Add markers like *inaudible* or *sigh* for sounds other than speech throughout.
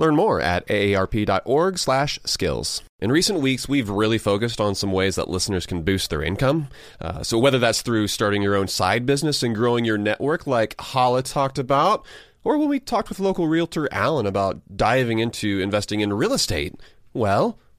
Learn more at aarp.org/skills. In recent weeks, we've really focused on some ways that listeners can boost their income. Uh, so whether that's through starting your own side business and growing your network, like Hala talked about, or when we talked with local realtor Alan about diving into investing in real estate, well.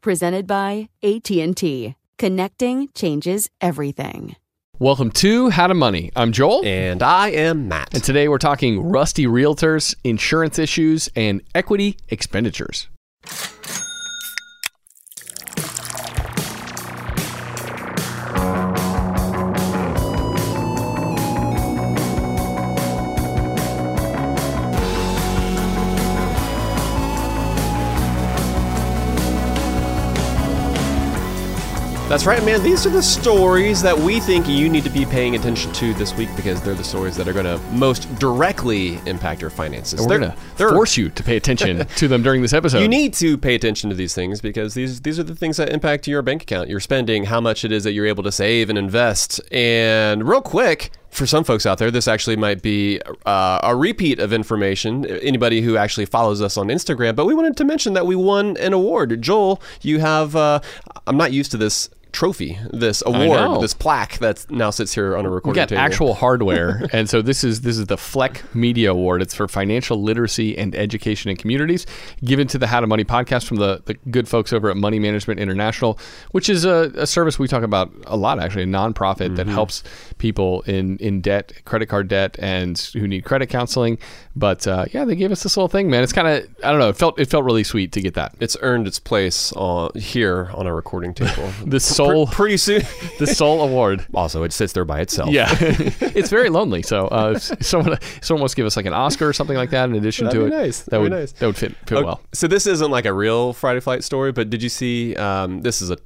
Presented by AT&T. Connecting changes everything. Welcome to How to Money. I'm Joel. And I am Matt. And today we're talking rusty realtors, insurance issues, and equity expenditures. That's right, man. These are the stories that we think you need to be paying attention to this week because they're the stories that are going to most directly impact your finances. We're going to force you to pay attention *laughs* to them during this episode. You need to pay attention to these things because these these are the things that impact your bank account, your spending, how much it is that you're able to save and invest. And real quick, for some folks out there, this actually might be uh, a repeat of information. Anybody who actually follows us on Instagram, but we wanted to mention that we won an award. Joel, you have. Uh, I'm not used to this trophy, this award, this plaque that now sits here on a recording we got table. actual *laughs* hardware, and so this is this is the Fleck Media Award. It's for financial literacy and education in communities, given to the How to Money podcast from the, the good folks over at Money Management International, which is a, a service we talk about a lot, actually, a nonprofit mm-hmm. that helps people in in debt, credit card debt, and who need credit counseling. But uh, yeah, they gave us this little thing, man. It's kind of I don't know. It felt it felt really sweet to get that. It's earned its place on, here on a recording table. *laughs* this Pr- pretty soon. *laughs* the soul award. Also, it sits there by itself. Yeah, *laughs* it's very lonely. So, uh, someone someone wants to give us like an Oscar or something like that in addition That'd to it. Nice. That That'd would nice. that would fit fit okay. well. So this isn't like a real Friday Flight story, but did you see? Um, this is a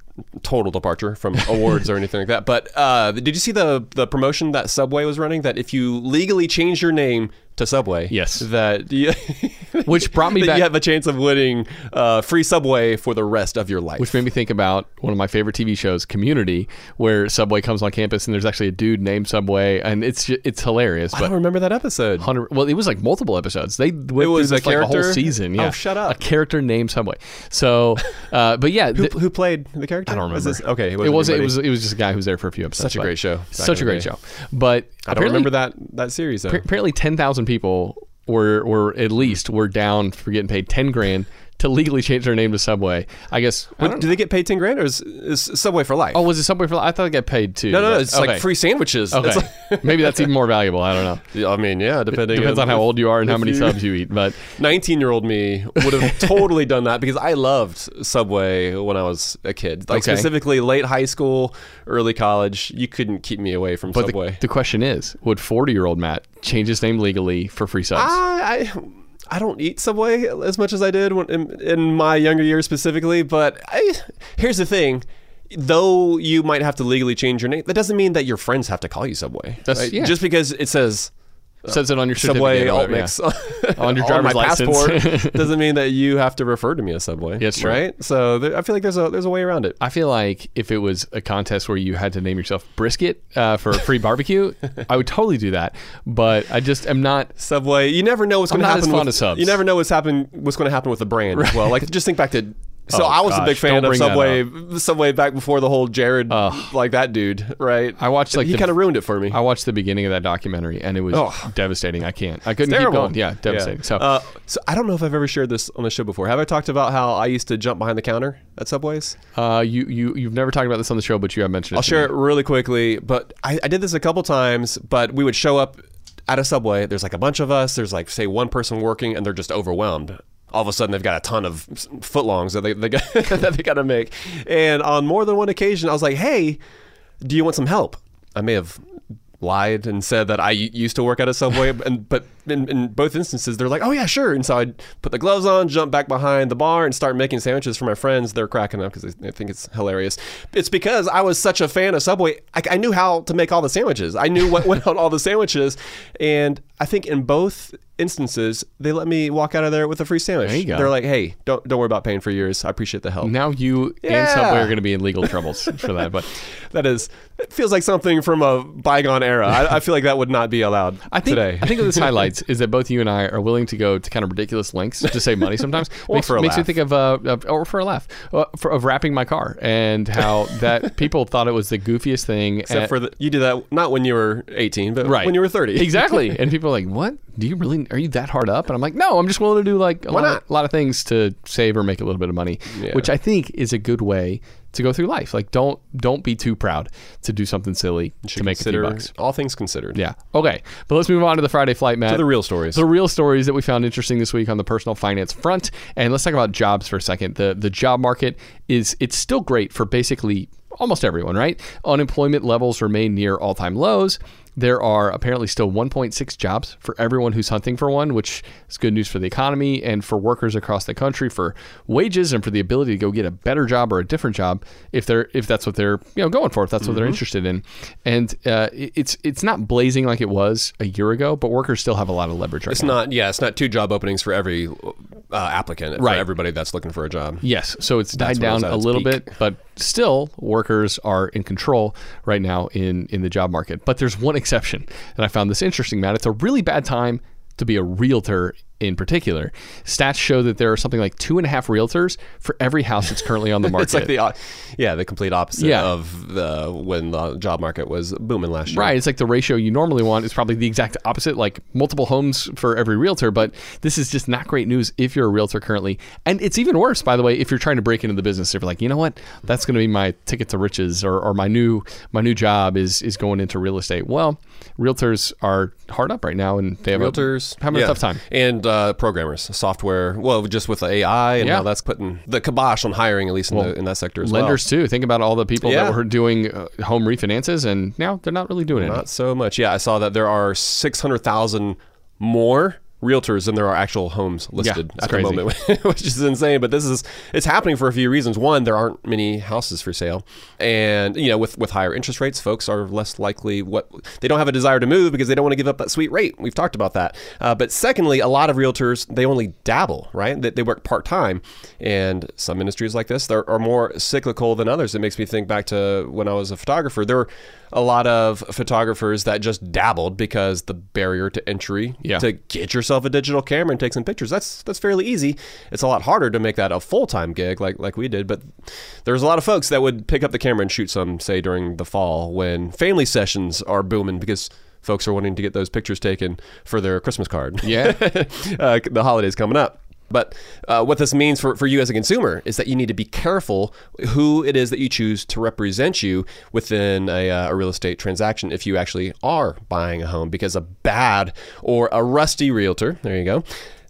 total departure from *laughs* awards or anything like that. But uh, did you see the the promotion that Subway was running? That if you legally change your name to Subway, yes, that you, *laughs* which brought me back. You have a chance of winning uh, free Subway for the rest of your life. Which made me think about one of my favorite TV shows, Community, where Subway comes on campus and there's actually a dude named Subway, and it's it's hilarious. I don't remember that episode. Well, it was like multiple episodes. They went it was through a character like a whole season. Yeah. Oh, shut up! A character named Subway. So, uh, but yeah, who, who, played the character? I don't remember. This, okay, it, it was it was it was just a guy who was there for a few episodes. Such a great show. Such a great show. But I don't remember that that series. Though. Apparently, ten thousand people were were at least were down for getting paid ten grand to legally change their name to Subway. I guess. I do they get paid ten grand, or is, is, Subway for life? Oh, was it Subway for life? I thought they got paid too. No, no, no. It's okay. like free sandwiches. Okay, like maybe that's even more valuable. I don't know. I mean, yeah, depending. It depends on, how old you are and how many subs you eat. But *laughs* nineteen-year-old me would have totally done that because I loved Subway when I was a kid. Like okay. specifically late high school, early college. You couldn't keep me away from but Subway. The, the question is, would forty-year-old Matt change his name legally for free subs? Uh, I, I I don't eat Subway as much as I did when, in, in, my younger years specifically. But I, here's the thing. Though you might have to legally change your name, that doesn't mean that your friends have to call you Subway. Right? Yeah. Just because it says says it on your Subway alt mix yeah. *laughs* on your *laughs* driver's my license. passport *laughs* doesn't mean that you have to refer to me as Subway. Yeah, true. right? So there, I feel like there's a there's a way around it. I feel like if it was a contest where you had to name yourself brisket uh, for a free barbecue, I would totally do that. But I just am not. Subway, you never know what's going to happen. with. You never know what's happen what's going to happen with the brand as well. Like just think back to. So Oh, I was a big fan of Subway. Subway back before the whole Jared, like that dude, right? I watched, like, he kind of ruined it for me. I watched the beginning of that documentary and it was Oh. devastating. I can't. I couldn't keep going. Yeah, devastating. So uh, so I don't know if I've ever shared this on the show before. Have I talked about how I used to jump behind the counter at Subways? uh, you you you've never talked about this on the show, but you have mentioned it. I'll share me. it really quickly, but I, I did this a couple times. But we would show up at a subway. There's like a bunch of us. There's like say one person working, and they're just overwhelmed. All of a sudden, they've got a ton of footlongs that they, they got, *laughs* that they got to make. And on more than one occasion, I was like, "Hey, do you want some help?" I may have lied and said that I used to work at a subway, and but in, in both instances, they're like, "Oh yeah, sure." And so I put the gloves on, jump back behind the bar, and start making sandwiches for my friends. They're cracking up because they, think it's hilarious. It's because I was such a fan of Subway. I, I knew how to make all the sandwiches. I knew what went *laughs* on all the sandwiches, and I think in both instances, they let me walk out of there with a free sandwich. There you go. They're like, "Hey, don't don't worry about paying for yours. I appreciate the help." Now you and Subway are going to be in legal troubles *laughs* for that. But That is, it feels like something from a bygone era. I, I feel like that would not be allowed I think today. I think this highlights is that both you and I are willing to go to kind of ridiculous lengths to save money. Sometimes *laughs* Or makes, for a makes me think of, uh, of or for a laugh uh, for, of wrapping my car and how *laughs* that people thought it was the goofiest thing. Except and- for the, you did that not when you were 18, but right when you were 30. exactly. *laughs* And people are like, "What? Do you really? Are you that hard up?" And I'm like, "No, I'm just willing to do like a lot, not? Of, a lot of things to save or make a little bit of money, Yeah. which I think is a good way." To go through life, like don't don't be too proud to do something silly to make a few bucks. all things considered. Yeah. Okay. But let's move on to the Friday flight, Matt. To the real stories. The real stories that we found interesting this week on the personal finance front. And let's talk about jobs for a second. The the job market is it's still great for basically almost everyone, right? Unemployment levels remain near all-time lows. There are apparently still 1.6 jobs for everyone who's hunting for one, which is good news for the economy and for workers across the country for wages and for the ability to go get a better job or a different job if they're if that's what they're you know going for if that's what they're Mm-hmm. interested in. And uh, it's it's not blazing like it was a year ago, but workers still have a lot of leverage right It's now. not, yeah, it's not two job openings for every uh, applicant, for everybody that's looking for a job. Yes, so it's died down a little peak. bit, but still workers are in control right now in in the job market. But there's one exception, and I found this interesting, Matt. It's a really bad time to be a realtor in particular. Stats show that there are something like two and a half realtors for every house that's currently on the *laughs* market. It's like the, yeah, the complete opposite Yeah. of the when the job market was booming last year. Right. It's like the ratio you normally want is probably the exact opposite, like multiple homes for every realtor. But this is just not great news if you're a realtor currently. And it's even worse, by the way, if you're trying to break into the business. If you're like, you know what, that's going to be my ticket to riches, or, or my new my new job is is going into real estate. Well, realtors are hard up right now, and they have Realtors a, having yeah. a tough time. and uh, programmers, software. Well, just with the AI and Yeah. how that's putting the kibosh on hiring, at least in, the, in that sector as well. Lenders too. Think about all the people Yeah. that were doing uh, home refinances, and now they're not really doing it. well. Not so much. Yeah, I saw that there are six hundred thousand more realtors than there are actual homes listed it's at crazy. the moment, *laughs* which is insane. But this is it's happening for a few reasons. One, there aren't many houses for sale, and you know, with with higher interest rates, folks are less likely what they don't have a desire to move because they don't want to give up that sweet rate. We've talked about that. Uh, but secondly, a lot of realtors they only dabble, right? They, they work part time, and some industries like this are, are more cyclical than others. It makes me think back to when I was a photographer. There were a lot of photographers that just dabbled because the barrier to entry Yeah. to get yourself a digital camera and take some pictures that's that's fairly easy it's a lot harder to make that a full-time gig like like we did but there's a lot of folks that would pick up the camera and shoot some say during the fall when family sessions are booming because folks are wanting to get those pictures taken for their christmas card Yeah. *laughs* uh, the holidays coming up. But uh, what this means for, for you as a consumer is that you need to be careful who it is that you choose to represent you within a, uh, a real estate transaction if you actually are buying a home because a bad or a rusty realtor, there you go,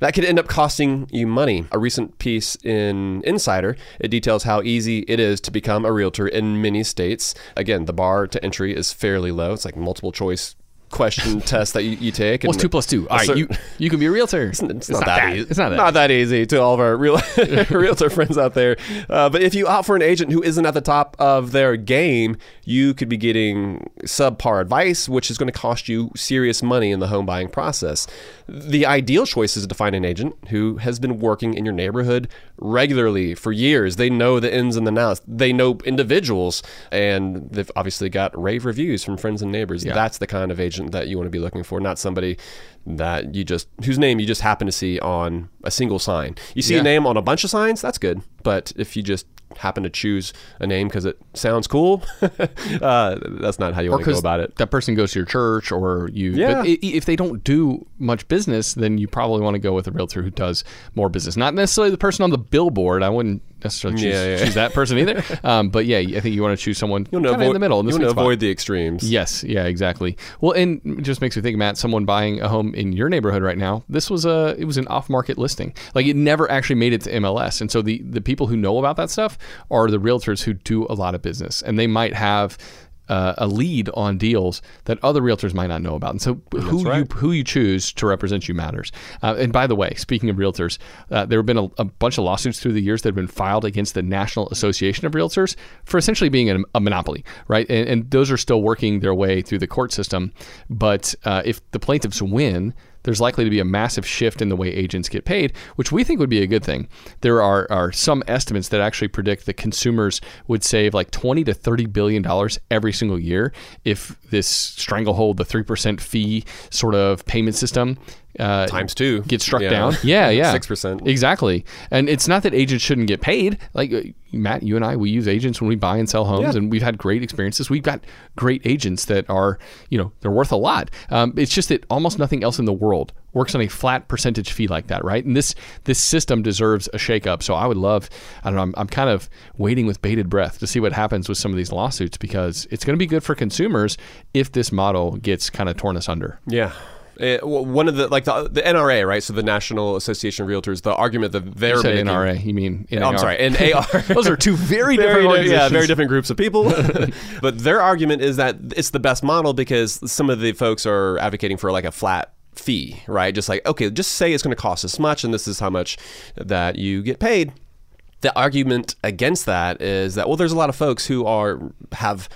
that could end up costing you money. A recent piece in Insider, it details how easy it is to become a realtor in many states. Again, the bar to entry is fairly low. It's like multiple choice question *laughs* test that you, you take. What's two plus two? All right, you you can be a realtor. It's, it's not, that, easy. It's not that. easy to all of our real *laughs* realtor friends out there. Uh, but if you opt for an agent who isn't at the top of their game, you could be getting subpar advice, which is going to cost you serious money in the home buying process. The ideal choice is to find an agent who has been working in your neighborhood regularly for years. They know the ins and the outs. They know individuals, and they've obviously got rave reviews from friends and neighbors. Yeah. That's the kind of agent that you want to be looking for, not somebody that you just whose name you just happen to see on a single sign. You see Yeah. a name on a bunch of signs, that's good. But if you just happen to choose a name because it sounds cool, *laughs* uh, that's not how you want to go about it. that person goes to your church or you. Yeah. If they don't do much business, then you probably want to go with a realtor who does more business. Not necessarily the person on the billboard. I wouldn't necessarily choose, Yeah, yeah. choose that person either. *laughs* um, but yeah, I think you want to choose someone You kind of avoid in the middle. in You want to avoid the extremes. Yes, yeah, exactly. Well, and it just makes me think, Matt, someone buying a home in your neighborhood right now. This was a it was an off market listing. Like it never actually made it to MLS. And so the the people who know about that stuff are the realtors who do a lot of business, and they might have. Uh, a lead on deals that other realtors might not know about, and so who right. you who you choose to represent you matters. Uh, and by the way, speaking of realtors, uh, there have been a, a bunch of lawsuits through the years that have been filed against the National Association of Realtors for essentially being a, a monopoly, right? And, and those are still working their way through the court system. But uh, if the plaintiffs win, there's likely to be a massive shift in the way agents get paid, which we think would be a good thing. There are, are some estimates that actually predict that consumers would save like 20 to 30 billion dollars every single year if this stranglehold, the 3% fee sort of payment system uh, Times two. gets struck Yeah. down. *laughs* Yeah, yeah. 6%. Exactly. And it's not that agents shouldn't get paid. Like Matt, you and I, we use agents when we buy and sell homes, Yeah. and we've had great experiences. We've got great agents that are, you know, they're worth a lot. Um, it's just that almost nothing else in the world works on a flat percentage fee like that, right? And this this system deserves a shakeup. So I would love, I don't know, I'm, I'm kind of waiting with bated breath to see what happens with some of these lawsuits because it's going to be good for consumers if this model gets kind of torn asunder. Yeah. Uh, w- one of the like the, the NRA, right? So the National Association of Realtors. The argument that they're You said making. NRA, you mean Oh, I'm NAR. sorry, NAR. *laughs* Those are two very, very, different di- yeah, very different groups of people. *laughs* but their argument is that it's the best model because some of the folks are advocating for like a flat fee, right? Just like okay, just say it's going to cost this much, and this is how much that you get paid. The argument against that is that well, there's a lot of folks who are have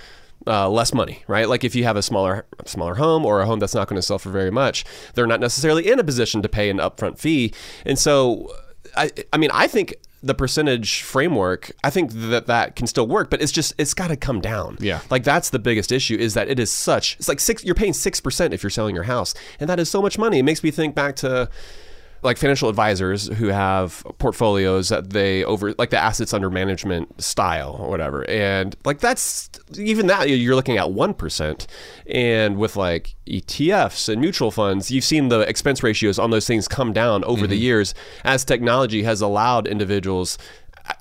uh, less money, right? Like if you have a smaller smaller home or a home that's not going to sell for very much, they're not necessarily in a position to pay an upfront fee, and so I I mean I think the percentage framework I think that that can still work, but it's just it's got to come down. Yeah. like that's the biggest issue is that it is such it's like six you're paying six percent if you're selling your house, and that is so much money. It makes me think back to like financial advisors who have portfolios that they over like the assets under management style or whatever. And like that's even that you're looking at 1% and with like ETFs and mutual funds you've seen the expense ratios on those things come down over the mm-hmm. years as technology has allowed individuals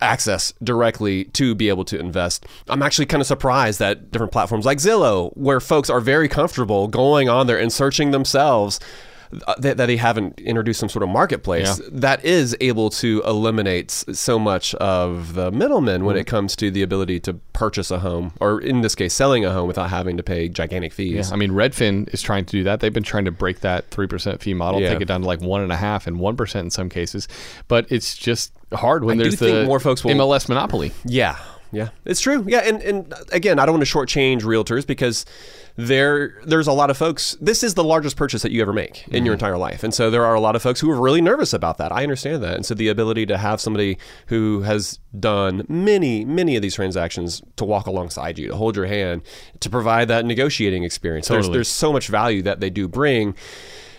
access directly to be able to invest. I'm actually kind of surprised that different platforms like Zillow, where folks are very comfortable going on there and searching themselves, Uh, that, that they haven't introduced some sort of marketplace Yeah. that is able to eliminate so much of the middlemen when it mm-hmm. comes to the ability to purchase a home, or in this case, selling a home without having to pay gigantic fees. Yeah, I mean, Redfin is trying to do that. They've been trying to break that three percent fee model, Yeah. take it down to like one and a half and one percent in some cases. But it's just hard when I there's the more folks will- MLS monopoly. Yeah, yeah, it's true. Yeah, and and again, I don't want to shortchange realtors because there there's a lot of folks. This is the largest purchase that you ever make in your mm-hmm. entire life, and so there are a lot of folks who are really nervous about that. I understand that, and so the ability to have somebody who has done many many of these transactions to walk alongside you, to hold your hand, to provide that negotiating experience. There's there's so much value that they do bring.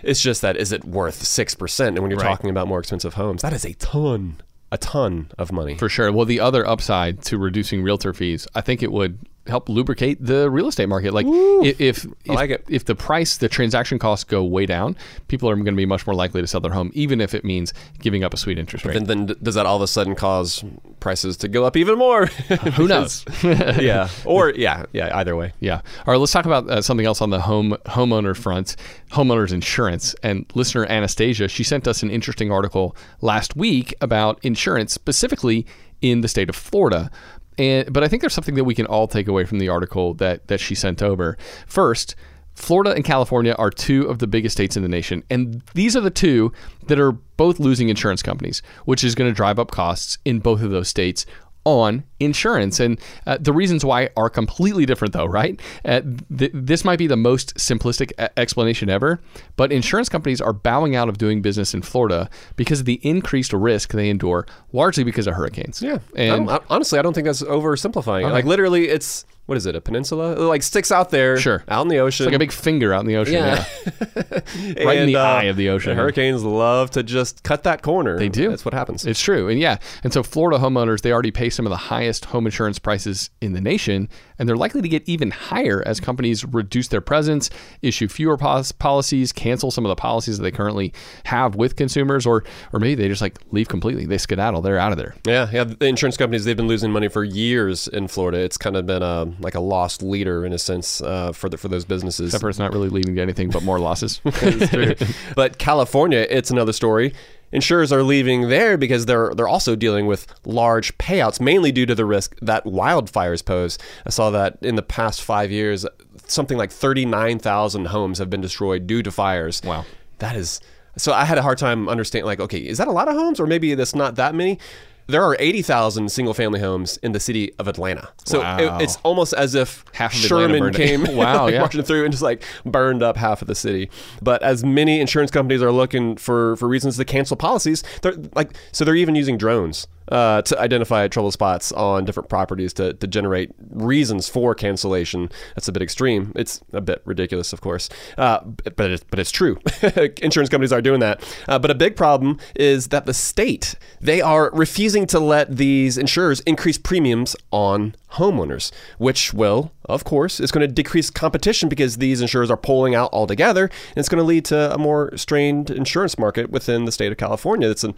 It's just that is it worth six percent? And when you're Right. talking about more expensive homes, that is a ton, a ton of money. For sure. Well, the other upside to reducing realtor fees, I think it would help lubricate the real estate market. Like if if I like it. if the price, the transaction costs go way down, people are going to be much more likely to sell their home, even if it means giving up a sweet interest rate. then, then does that all of a sudden cause prices to go up even more? *laughs* Who knows? *laughs* yeah. Or yeah, yeah. Either way. Yeah. All right. Let's talk about uh, something else on the home homeowner front, homeowners insurance. And listener Anastasia, she sent us an interesting article last week about insurance, specifically in the state of Florida. And but I think there's something that we can all take away from the article that that she sent over. First. Florida and California are two of the biggest states in the nation. And these are the two that are both losing insurance companies, which is going to drive up costs in both of those states on insurance. And uh, the reasons why are completely different, though, right? Uh, th- this might be the most simplistic a- explanation ever, but insurance companies are bowing out of doing business in Florida because of the increased risk they endure, largely because of hurricanes. Yeah, And I I- honestly, I don't think that's oversimplifying. it. Like literally, it's what is it? A peninsula? It, like sticks out there, Sure. out in the ocean. it's like a big finger out in the ocean. Yeah. Yeah. *laughs* right in the uh, eye of the ocean. and hurricanes love to just cut that corner. They do. That's what happens. It's true. And yeah. And so Florida homeowners, they already pay some of the highest home insurance prices in the nation. And they're likely to get even higher as companies reduce their presence, issue fewer policies, cancel some of the policies that they currently have with consumers, or or maybe they just like leave completely. They skedaddle. They're out of there. Yeah, yeah. The insurance companies they've been losing money for years in Florida. It's kind of been a like a loss leader in a sense uh, for the, for those businesses. Except for it's not really leading to anything but more losses. *laughs* *laughs* But California, it's another story. Insurers are leaving there because they're they're also dealing with large payouts, mainly due to the risk that wildfires pose. I saw that in the past five years, something like thirty nine thousand homes have been destroyed due to fires. Wow. that is. So I had a hard time understanding. Like, okay, is that a lot of homes, or maybe that's not that many? There are 80,000 single family homes in the city of Atlanta. So Wow. it, it's almost as if Half Sherman came *laughs* Wow, like, yeah. marching through and just like burned up half of the city. But as many insurance companies are looking for for reasons to cancel policies, they're like so they're even using drones uh, to identify trouble spots on different properties to, to generate reasons for cancellation. That's a bit extreme. It's a bit ridiculous, of course, uh, but it's, but it's true. *laughs* Insurance companies are doing that. Uh, but a big problem is that the state they are refusing to let these insurers increase premiums on homeowners, which will, of course, is going to decrease competition because these insurers are pulling out altogether, and it's going to lead to a more strained insurance market within the state of California. It's an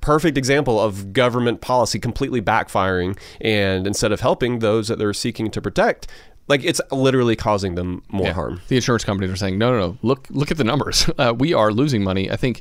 perfect example of government policy completely backfiring and instead of helping those that they're seeking to protect like it's literally causing them more Yeah. harm The insurance companies are saying, no, no, no. Look, look at the numbers. *laughs* Uh, we are losing money. I think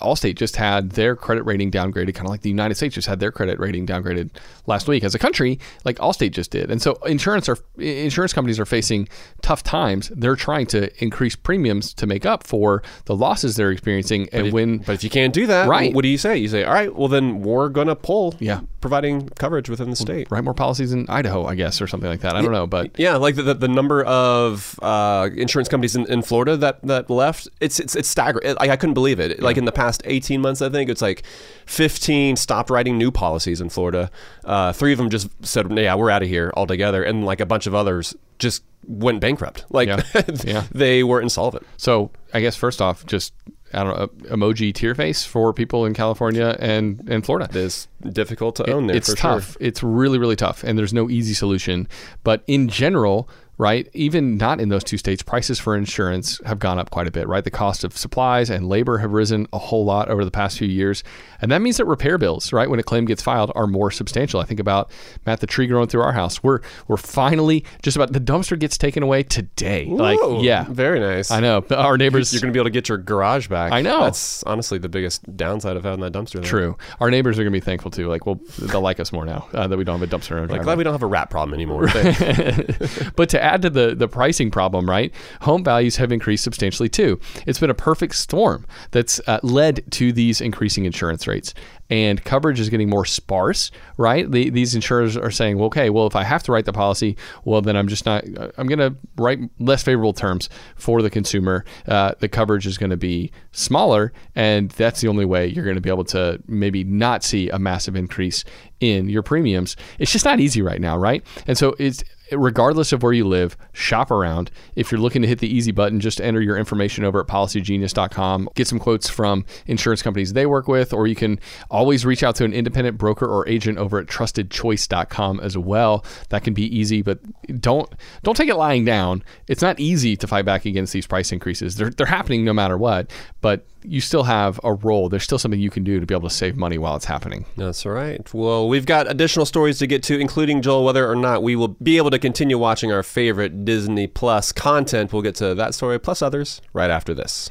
Allstate just had their credit rating downgraded, kind of like the United States just had their credit rating downgraded last week. As a country, like Allstate just did, and so insurance are insurance companies are facing tough times. They're trying to increase premiums to make up for the losses they're experiencing. And when but if you can't do that Right. what do you say you say all right well then we're gonna pull Yeah. providing coverage within the state write more policies in Idaho, I guess, or something like that. I don't know, but Yeah, like the, the, the number of uh, insurance companies in, in Florida that, that left, it's it's, it's staggering. Like I couldn't believe it. Like in the past 18 months, I think it's like 15 stopped writing new policies in Florida. Uh, three of them just said, "Yeah, we're out of here altogether," and like a bunch of others just went bankrupt. Like Yeah. *laughs* Yeah. they were insolvent. So I guess first off, just I don't know, emoji tear face for people in California and and Florida. It is difficult to own there. it's tough. Sure. It's really really tough, and there's no easy solution. But in general, right, even not in those two states, prices for insurance have gone up quite a bit. Right, the cost of supplies and labor have risen a whole lot over the past few years, and that means that repair bills, right, when a claim gets filed, are more substantial. I think about Matt, the tree growing through our house. We're we're finally just about the dumpster gets taken away today. like Whoa, yeah. very nice. I know. Our neighbors You're going to be able to get your garage back. I know. That's honestly the biggest downside of having that dumpster there. True. Our neighbors are going to be thankful too. Like, well, they'll like us more now uh, that we don't have a dumpster in our Like, glad we don't have a rat problem anymore. *laughs* but to add to the, the pricing problem, right? Home values have increased substantially too. It's been a perfect storm that's uh, led to these increasing insurance rates. And coverage is getting more sparse, right? The, these insurers are saying, well, okay, well, if I have to write the policy, well, then I'm just not, I'm going to write less favorable terms for the consumer. Uh, the coverage is going to be smaller, and that's the only way you're going to be able to maybe not see a massive increase in your premiums. It's just not easy right now, right? And so it's regardless of where you live, shop around. If you're looking to hit the easy button, just enter your information over at policygenius.com. Get some quotes from insurance companies they work with, or you can always reach out to an independent broker or agent over at trustedchoice.com as well. That can be easy, but don't don't take it lying down. It's not easy to fight back against these price increases. They're they're happening no matter what, but you still have a role. There's still something you can do to be able to save money while it's happening. That's right. Well, we've got additional stories to get to, including Joel, whether or not we will be able to continue watching our favorite Disney Plus content. We'll get to that story plus others right after this.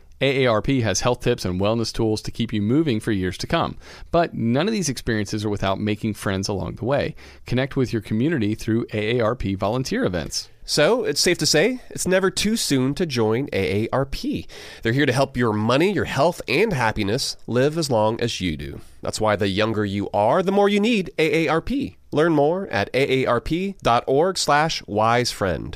AARP has health tips and wellness tools to keep you moving for years to come. But none of these experiences are without making friends along the way. Connect with your community through AARP volunteer events. So it's safe to say it's never too soon to join AARP. They're here to help your money, your health, and happiness live as long as you do. That's why the younger you are, the more you need AARP. Learn more at aarp.org slash wisefriend.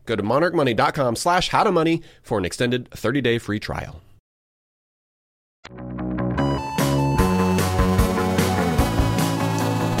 Go to monarchmoney.com slash how to money for an extended 30 day free trial.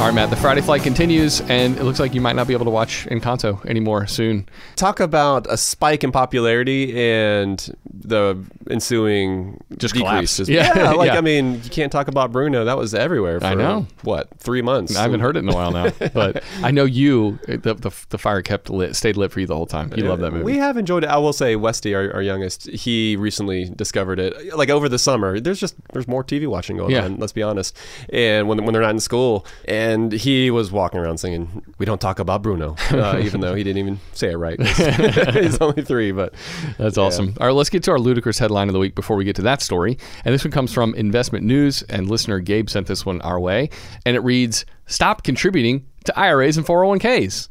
All right, Matt, the Friday flight continues, and it looks like you might not be able to watch Encanto anymore soon. talk about a spike in popularity and the ensuing Just decrease. collapse. Yeah, Yeah, *laughs* like yeah. I mean, you can't talk about Bruno. That was everywhere. For, I know. what three months. I haven't heard it in a while now, *laughs* but I know you. The, the, the fire kept lit, stayed lit for you the whole time. You love that movie. We have enjoyed it. I will say, Westy, our, our youngest, he recently discovered it. Like over the summer, there's just there's more TV watching going Yeah. on. Let's be honest. And when when they're not in school, and he was walking around singing, "We don't talk about Bruno," uh, even though he didn't even say it right. *laughs* He's only three, but That's awesome. All right, let's get to our ludicrous headline of the week before we get to that story. And this one comes from Investment News, and listener Gabe sent this one our way. And it reads Stop contributing to IRAs and 401ks.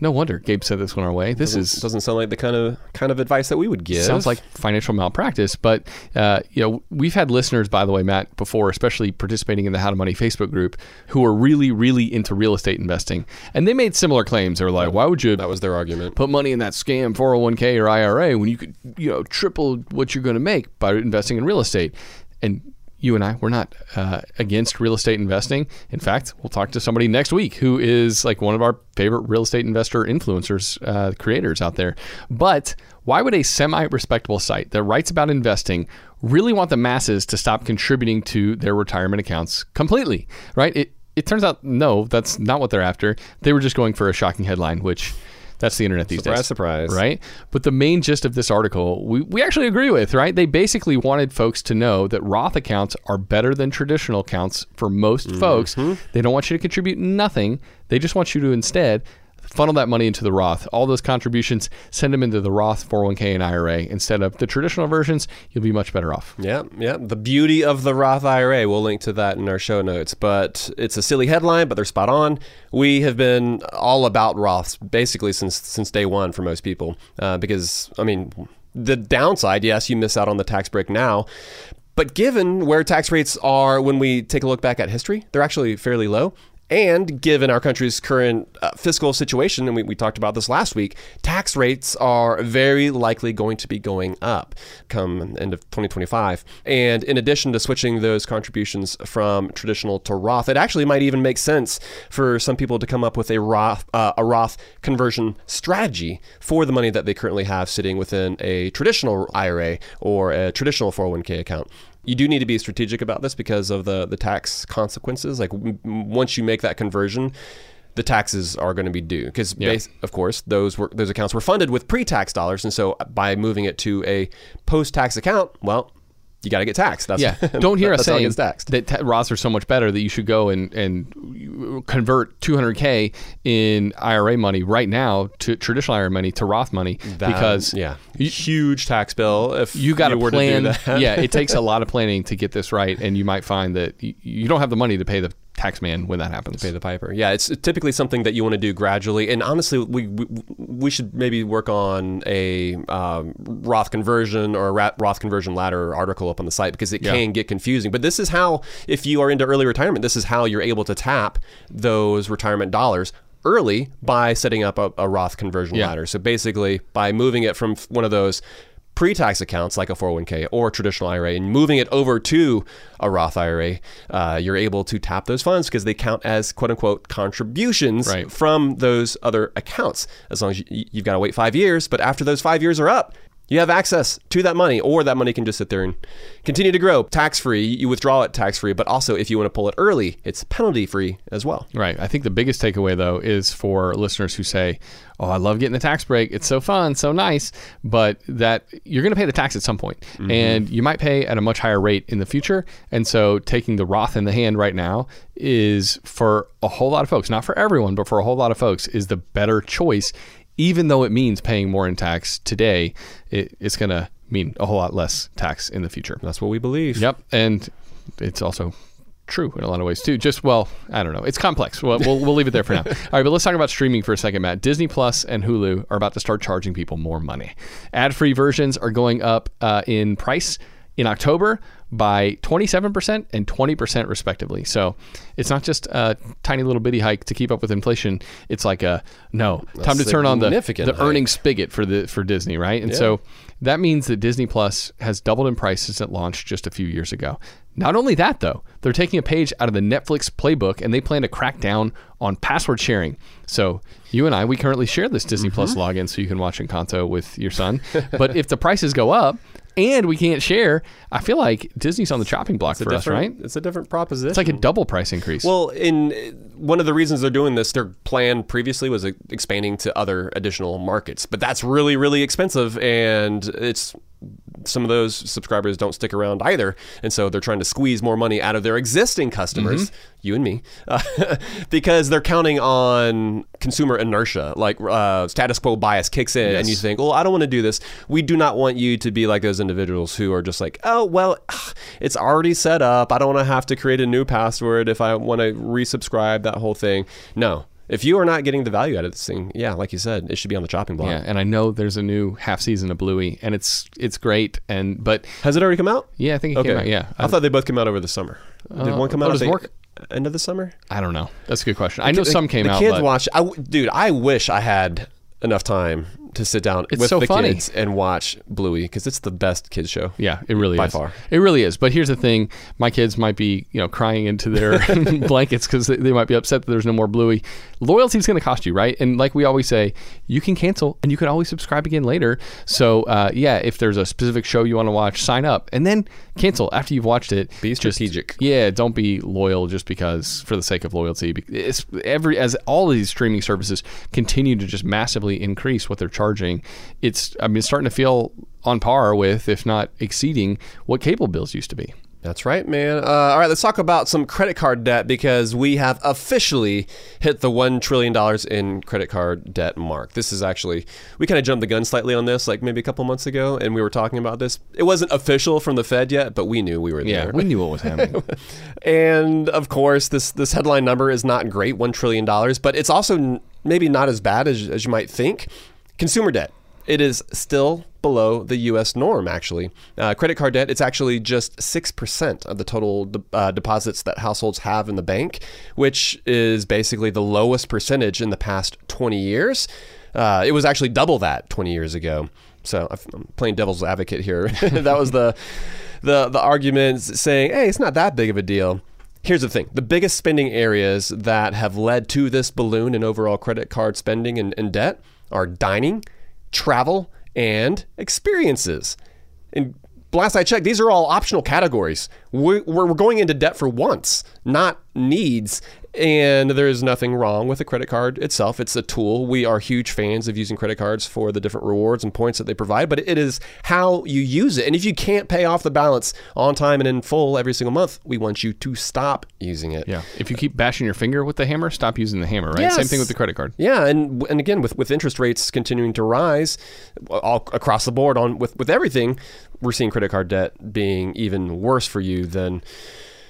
No wonder Gabe sent this one our way. This is doesn't sound like the kind of kind of advice that we would give. Sounds like financial malpractice, but uh, you know we've had listeners, by the way, Matt, before, especially participating in the How to Money Facebook group, who are really, really into real estate investing, and they made similar claims. They were like, "Why would you that was their argument. put money in that scam 401k or IRA when you could, you know, triple what you're going to make by investing in real estate?" And you and I, we're not uh, against real estate investing. In fact, we'll talk to somebody next week who is like one of our favorite real estate investor influencers, uh, creators out there. But why would a semi respectable site that writes about investing really want the masses to stop contributing to their retirement accounts completely? Right? It, it turns out, no, that's not what they're after. They were just going for a shocking headline, which that's the internet these Surprise, days. surprise. Surprise. Right? But the main gist of this article, we, we actually agree with, right? They basically wanted folks to know that Roth accounts are better than traditional accounts for most Mm-hmm. folks. They don't want you to contribute nothing. They just want you to instead funnel that money into the Roth. All those contributions, send them into the Roth 401k and IRA instead of the traditional versions. You'll be much better off. Yeah, yeah. The beauty of the Roth IRA. We'll link to that in our show notes. But it's a silly headline, but they're spot on. We have been all about Roths basically since since day one for most people, uh, because I mean. The downside, yes, you miss out on the tax break now, but given where tax rates are when we take a look back at history, they're actually fairly low. And given our country's current uh, fiscal situation, and we, we talked about this last week, tax rates are very likely going to be going up come end of 2025. And in addition to switching those contributions from traditional to Roth, it actually might even make sense for some people to come up with a Roth uh, a Roth conversion strategy for the money that they currently have sitting within a traditional IRA or a traditional 401k account you do need to be strategic about this because of the the tax consequences. Like w- once you make that conversion, the taxes are going to be due because, Yeah. of course, those were those accounts were funded with pre-tax dollars, and so by moving it to a post-tax account, well, you got to get taxed. That's Yeah, *laughs* don't hear us saying that ta- Roths are so much better that you should go and and convert 200k in IRA money right now to traditional IRA money to Roth money That- because yeah, huge tax bill. If you got to plan. *laughs* Yeah, it takes a *laughs* lot of planning to get this right, and you might find that y- you don't have the money to pay the tax man when that happens. Pay the piper. Yeah, it's typically something that you want to do gradually. And honestly, we we, we should maybe work on a um, Roth conversion or a Roth conversion ladder article up on the site because it Yeah. can get confusing. But this is how, if you are into early retirement, this is how you're able to tap those retirement dollars early by setting up a, a Roth conversion Yeah. ladder. So basically, by moving it from one of those pre-tax accounts like a 401k or traditional IRA and moving it over to a Roth IRA, uh, you're able to tap those funds because they count as quote unquote contributions Right. from those other accounts. As long as you, you've got to wait five years, but after those five years are up, you have access to that money, or that money can just sit there and continue to grow tax free. You withdraw it tax free, but also if you want to pull it early, it's penalty free as well. Right. I think the biggest takeaway though is for listeners who say, "Oh, I love getting the tax break. It's so fun, so nice," but that you're going to pay the tax at some point, mm-hmm. and you might pay at a much higher rate in the future. And so, taking the Roth in the hand right now is for a whole lot of folks, not for everyone, but for a whole lot of folks, is the better choice. Even though it means paying more in tax today, it, it's going to mean a whole lot less tax in the future. That's what we believe. Yep, and it's also true in a lot of ways too. Just well, I don't know. It's complex. We'll, we'll, we'll leave it there for now. *laughs* All right, but let's talk about streaming for a second, Matt. Disney Plus and Hulu are about to start charging people more money. Ad-free versions are going up uh, in price in October by 27% and 20% respectively. So it's not just a tiny little bitty hike to keep up with inflation. It's like a no time to turn on the, the earnings spigot for the for Disney, right? And so that means that Disney Plus has doubled in price since it launched just a few years ago. Not only that, though, they're taking a page out of the Netflix playbook and they plan to crack down on password sharing. So you and I, we currently share this Disney Plus Mm-hmm. login so you can watch Encanto with your son. but if the prices go up and we can't share, I feel like Disney's on the chopping block for us, right? It's a different proposition. It's like a double price increase. Well, in one of the reasons they're doing this, their plan previously was expanding to other additional markets, but that's really, really expensive, and it's some of those subscribers don't stick around either, and so they're trying to squeeze more money out of their existing customers, you and me, uh, *laughs* because they're counting on consumer inertia, like uh, status quo bias kicks in, and you think, well, I don't want to do this. We do not want you to be like those individuals who are just like, oh, well, *sighs* it's already set up. I don't want to have to create a new password if I want to resubscribe that whole thing. No. If you are not getting the value out of this thing, yeah, like you said, it should be on the chopping block. yeah, and I know there's a new half season of Bluey, and it's it's great, and but Has it already come out? yeah, I think it Okay. came out. Yeah, I, thought they both came out over the summer. Did uh, one come oh, out does at the work- end of the summer? I don't know. That's a good question. I know The- some came the out. kids but watch. I w dude, I wish I had enough time to sit down It's with so the funny. kids and watch Bluey because it's the best kids show. Yeah, it really By is. far. It really is. But here's the thing: my kids might be, you know, crying into their *laughs* *laughs* blankets because they, they might be upset that there's no more Bluey. Loyalty is going to cost you, right? And like we always say, you can cancel and you can always subscribe again later. So uh, yeah, if there's a specific show you want to watch, sign up and then cancel after you've watched it. Be Just- strategic. yeah, don't be loyal just because for the sake of loyalty. It's every as all of these streaming services continue to just massively increase what they're charging. It's I mean it's starting to feel on par with, if not exceeding, what cable bills used to be. That's right, man. Uh, all right, let's talk about some credit card debt because we have officially hit the $1 trillion in credit card debt mark. This is actually, we kind of jumped the gun slightly on this, like maybe a couple months ago, and we were talking about this. It wasn't official from the Fed yet, but we knew we were there. Yeah, we knew what was happening. *laughs* And of course, this this headline number is not great, one trillion dollars, but it's also n- maybe not as bad as, as you might think. Consumer debt, it is still below the U.S. norm. Actually, uh, credit card debt, it's actually just six percent of the total de- uh, deposits that households have in the bank, which is basically the lowest percentage in the past 20 years. Uh, it was actually double that 20 years ago. So I'm playing devil's advocate here. *laughs* that was the the the arguments saying, "Hey, it's not that big of a deal." Here's the thing: the biggest spending areas that have led to this balloon in overall credit card spending and, and debt are dining, travel, and experiences. And last I checked, these are all optional categories. We're, we're going into debt for wants, not needs. And there is nothing wrong with a credit card itself. It's a tool. We are huge fans of using credit cards for the different rewards and points that they provide, but it is how you use it. And if you can't pay off the balance on time and in full every single month, we want you to stop using it. yeah. If you keep bashing your finger with the hammer, stop using the hammer, right? Same thing with the credit card. Yeah, and and again with, with interest rates continuing to rise all across the board on with, with everything, we're seeing credit card debt being even worse for you than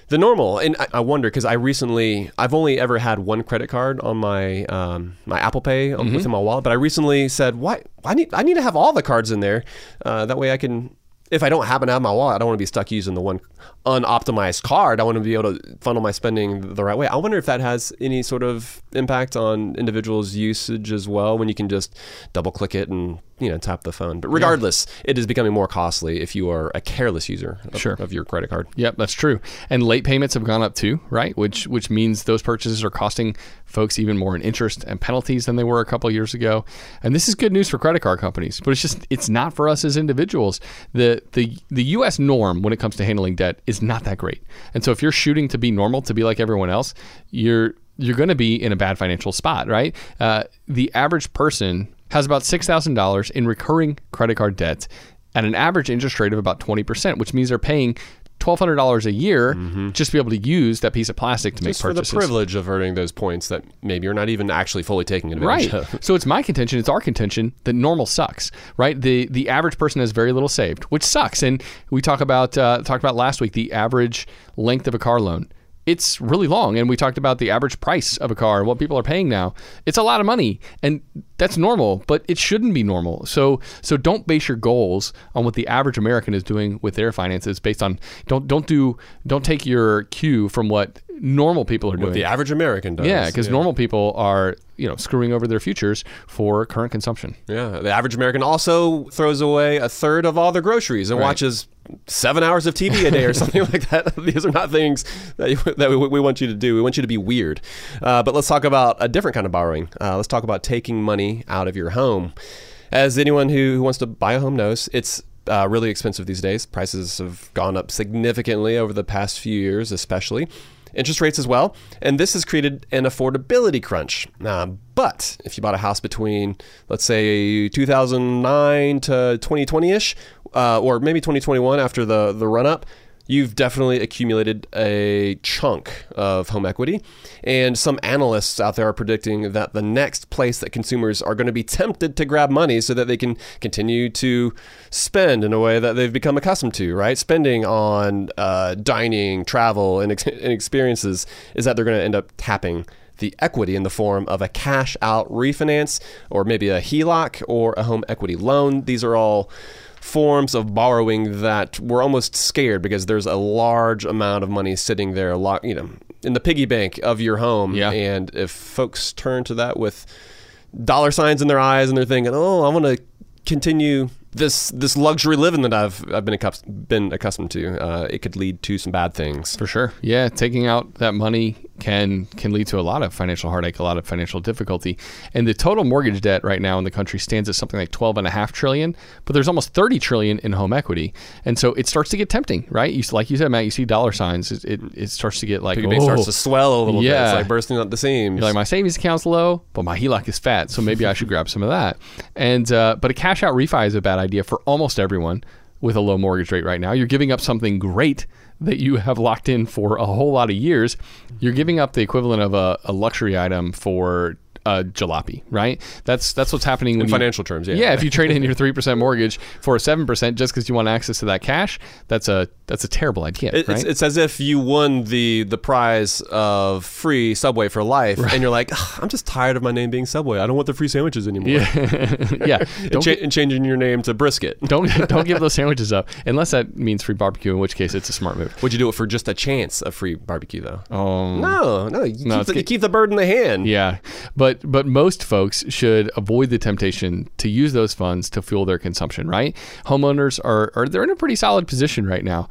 the normal. And I, I wonder because I recently I've only ever had one credit card on my um, my Apple Pay on within my wallet, but I recently said why I need I need to have all the cards in there. Uh, that way I can. If I don't happen to have my wallet, I don't want to be stuck using the one unoptimized card. I want to be able to funnel my spending the right way. I wonder if that has any sort of impact on individuals' usage as well when you can just double click it and you know tap the phone. But regardless, it is becoming more costly if you are a careless user of, Sure. of your credit card. Yep, that's true. And late payments have gone up too, right? Which which means those purchases are costing folks even more in interest and penalties than they were a couple years ago. And this is good news for credit card companies, but it's just it's not for us as individuals. The the the US norm when it comes to handling debt is not that great. And so if you're shooting to be normal, to be like everyone else, you're you're going to be in a bad financial spot, right? Uh, the average person has about $6,000 in recurring credit card debt at an average interest rate of about 20%, which means they're paying $1,200 a year just to be able to use that piece of plastic to make Just for the privilege of earning those points that maybe you're not even actually fully taking advantage Right. of. So it's my contention, it's our contention that normal sucks, right? The the average person has very little saved, which sucks. And we talk about uh, talked about last week the average length of a car loan. It's really long, and we talked about the average price of a car and what people are paying now. It's a lot of money, and that's normal, but it shouldn't be normal. So, so don't base your goals on what the average American is doing with their finances. Based on don't don't do don't take your cue from what normal people are doing. What the average American does. Yeah, because normal people are, you know, screwing over their futures for current consumption. Yeah, the average American also throws away a third of all their groceries and Right. watches seven hours of TV a day or *laughs* something like that. *laughs* These are not things that, you, that we, we want you to do. We want you to be weird. Uh, but let's talk about a different kind of borrowing. Uh, let's talk about taking money out of your home. As anyone who, who wants to buy a home knows, it's uh, really expensive these days. Prices have gone up significantly over the past few years, especially. Interest rates as well. And this has created an affordability crunch. Uh, but if you bought a house between, let's say, 2009 to 2020 ish, uh, or maybe 2021 after the, the run up, you've definitely accumulated a chunk of home equity. And some analysts out there are predicting that the next place that consumers are going to be tempted to grab money so that they can continue to spend in a way that they've become accustomed to, right? Spending on uh, dining, travel, and, ex- and experiences is that they're going to end up tapping the equity in the form of a cash out refinance or maybe a HELOC or a home equity loan. These are all forms of borrowing that we're almost scared because there's a large amount of money sitting there, lo- you know, in the piggy bank of your home. Yeah. And if folks turn to that with dollar signs in their eyes and they're thinking, "Oh, I want to continue this this luxury living that I've I've been accus- been accustomed to," uh, it could lead to some bad things. For sure. Yeah, taking out that money can can lead to a lot of financial heartache, a lot of financial difficulty. And the total mortgage debt right now in the country stands at something like 12 and a half trillion, but there's almost 30 trillion in home equity. And so it starts to get tempting, right? You like you said, Matt, you see dollar signs, it, it, it starts to get like Piggy oh. starts to swell a little bit. Yeah. It's like bursting at the seams. You're like my savings account's low, but my HELOC is fat, so maybe I should *laughs* grab some of that. And uh, but a cash out refi is a bad idea for almost everyone with a low mortgage rate right now. You're giving up something great that you have locked in for a whole lot of years, you're giving up the equivalent of a, a luxury item for a jalopy, right? That's that's what's happening In when you- financial terms, yeah. Yeah, if you trade in your three percent mortgage for a seven percent just because you want access to that cash, that's a that's a terrible idea, It- right? It's, it's as if you won the the prize of free Subway for life, and you're like, I'm just tired of my name being Subway. I don't want the free sandwiches anymore. yeah, *laughs* *laughs* and, cha- and changing your name to Brisket. don't *laughs* don't give those sandwiches up unless that means free barbecue, in which case it's a smart move. Would you do it for just a chance of free barbecue, though? Um, No, no. You, No, keep, the, you keep the bird in the hand. Yeah, but but most folks should avoid the temptation to use those funds to fuel their consumption. Right? Homeowners are are they're in a pretty solid position right now,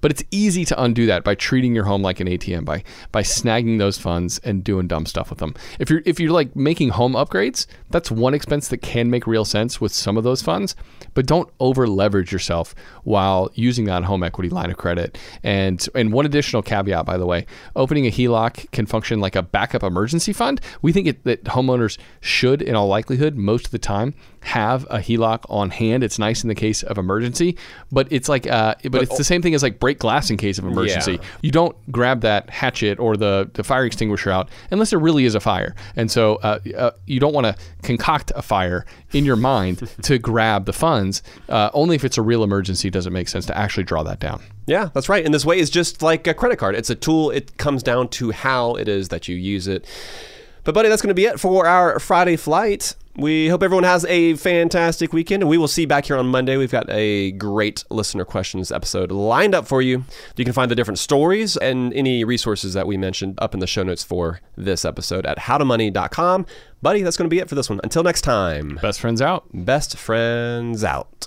but it's easy to undo that by treating your home like an ATM by by snagging those funds and doing dumb stuff with them. If you're if you're like making home upgrades, that's one expense that can make real sense with some of those funds, but don't over leverage yourself while using that home equity line of credit. And and one additional caveat, by the way, opening a HELOC can function like a backup emergency fund. We think it, that homeowners should, in all likelihood, most of the time, have a HELOC on hand. It's nice in the case of emergency, but it's like, uh, but, it's the same thing as like break glass in case of emergency. Yeah. You don't grab that hatchet or the, the fire extinguisher out unless there really is a fire. And so uh, uh, you don't want to concoct a fire in your mind *laughs* to grab the funds. Uh, only if it's a real emergency does it make sense to actually draw that down. Yeah, that's right. And this way is just like a credit card. It's a tool. It comes down to how it is that you use it. But, buddy, that's going to be it for our Friday flight. We hope everyone has a fantastic weekend, and we will see you back here on Monday. We've got a great listener questions episode lined up for you. You can find the different stories and any resources that we mentioned up in the show notes for this episode at howtomoney.com. Buddy, that's going to be it for this one. Until next time, Best friends out. best friends out.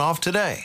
off today.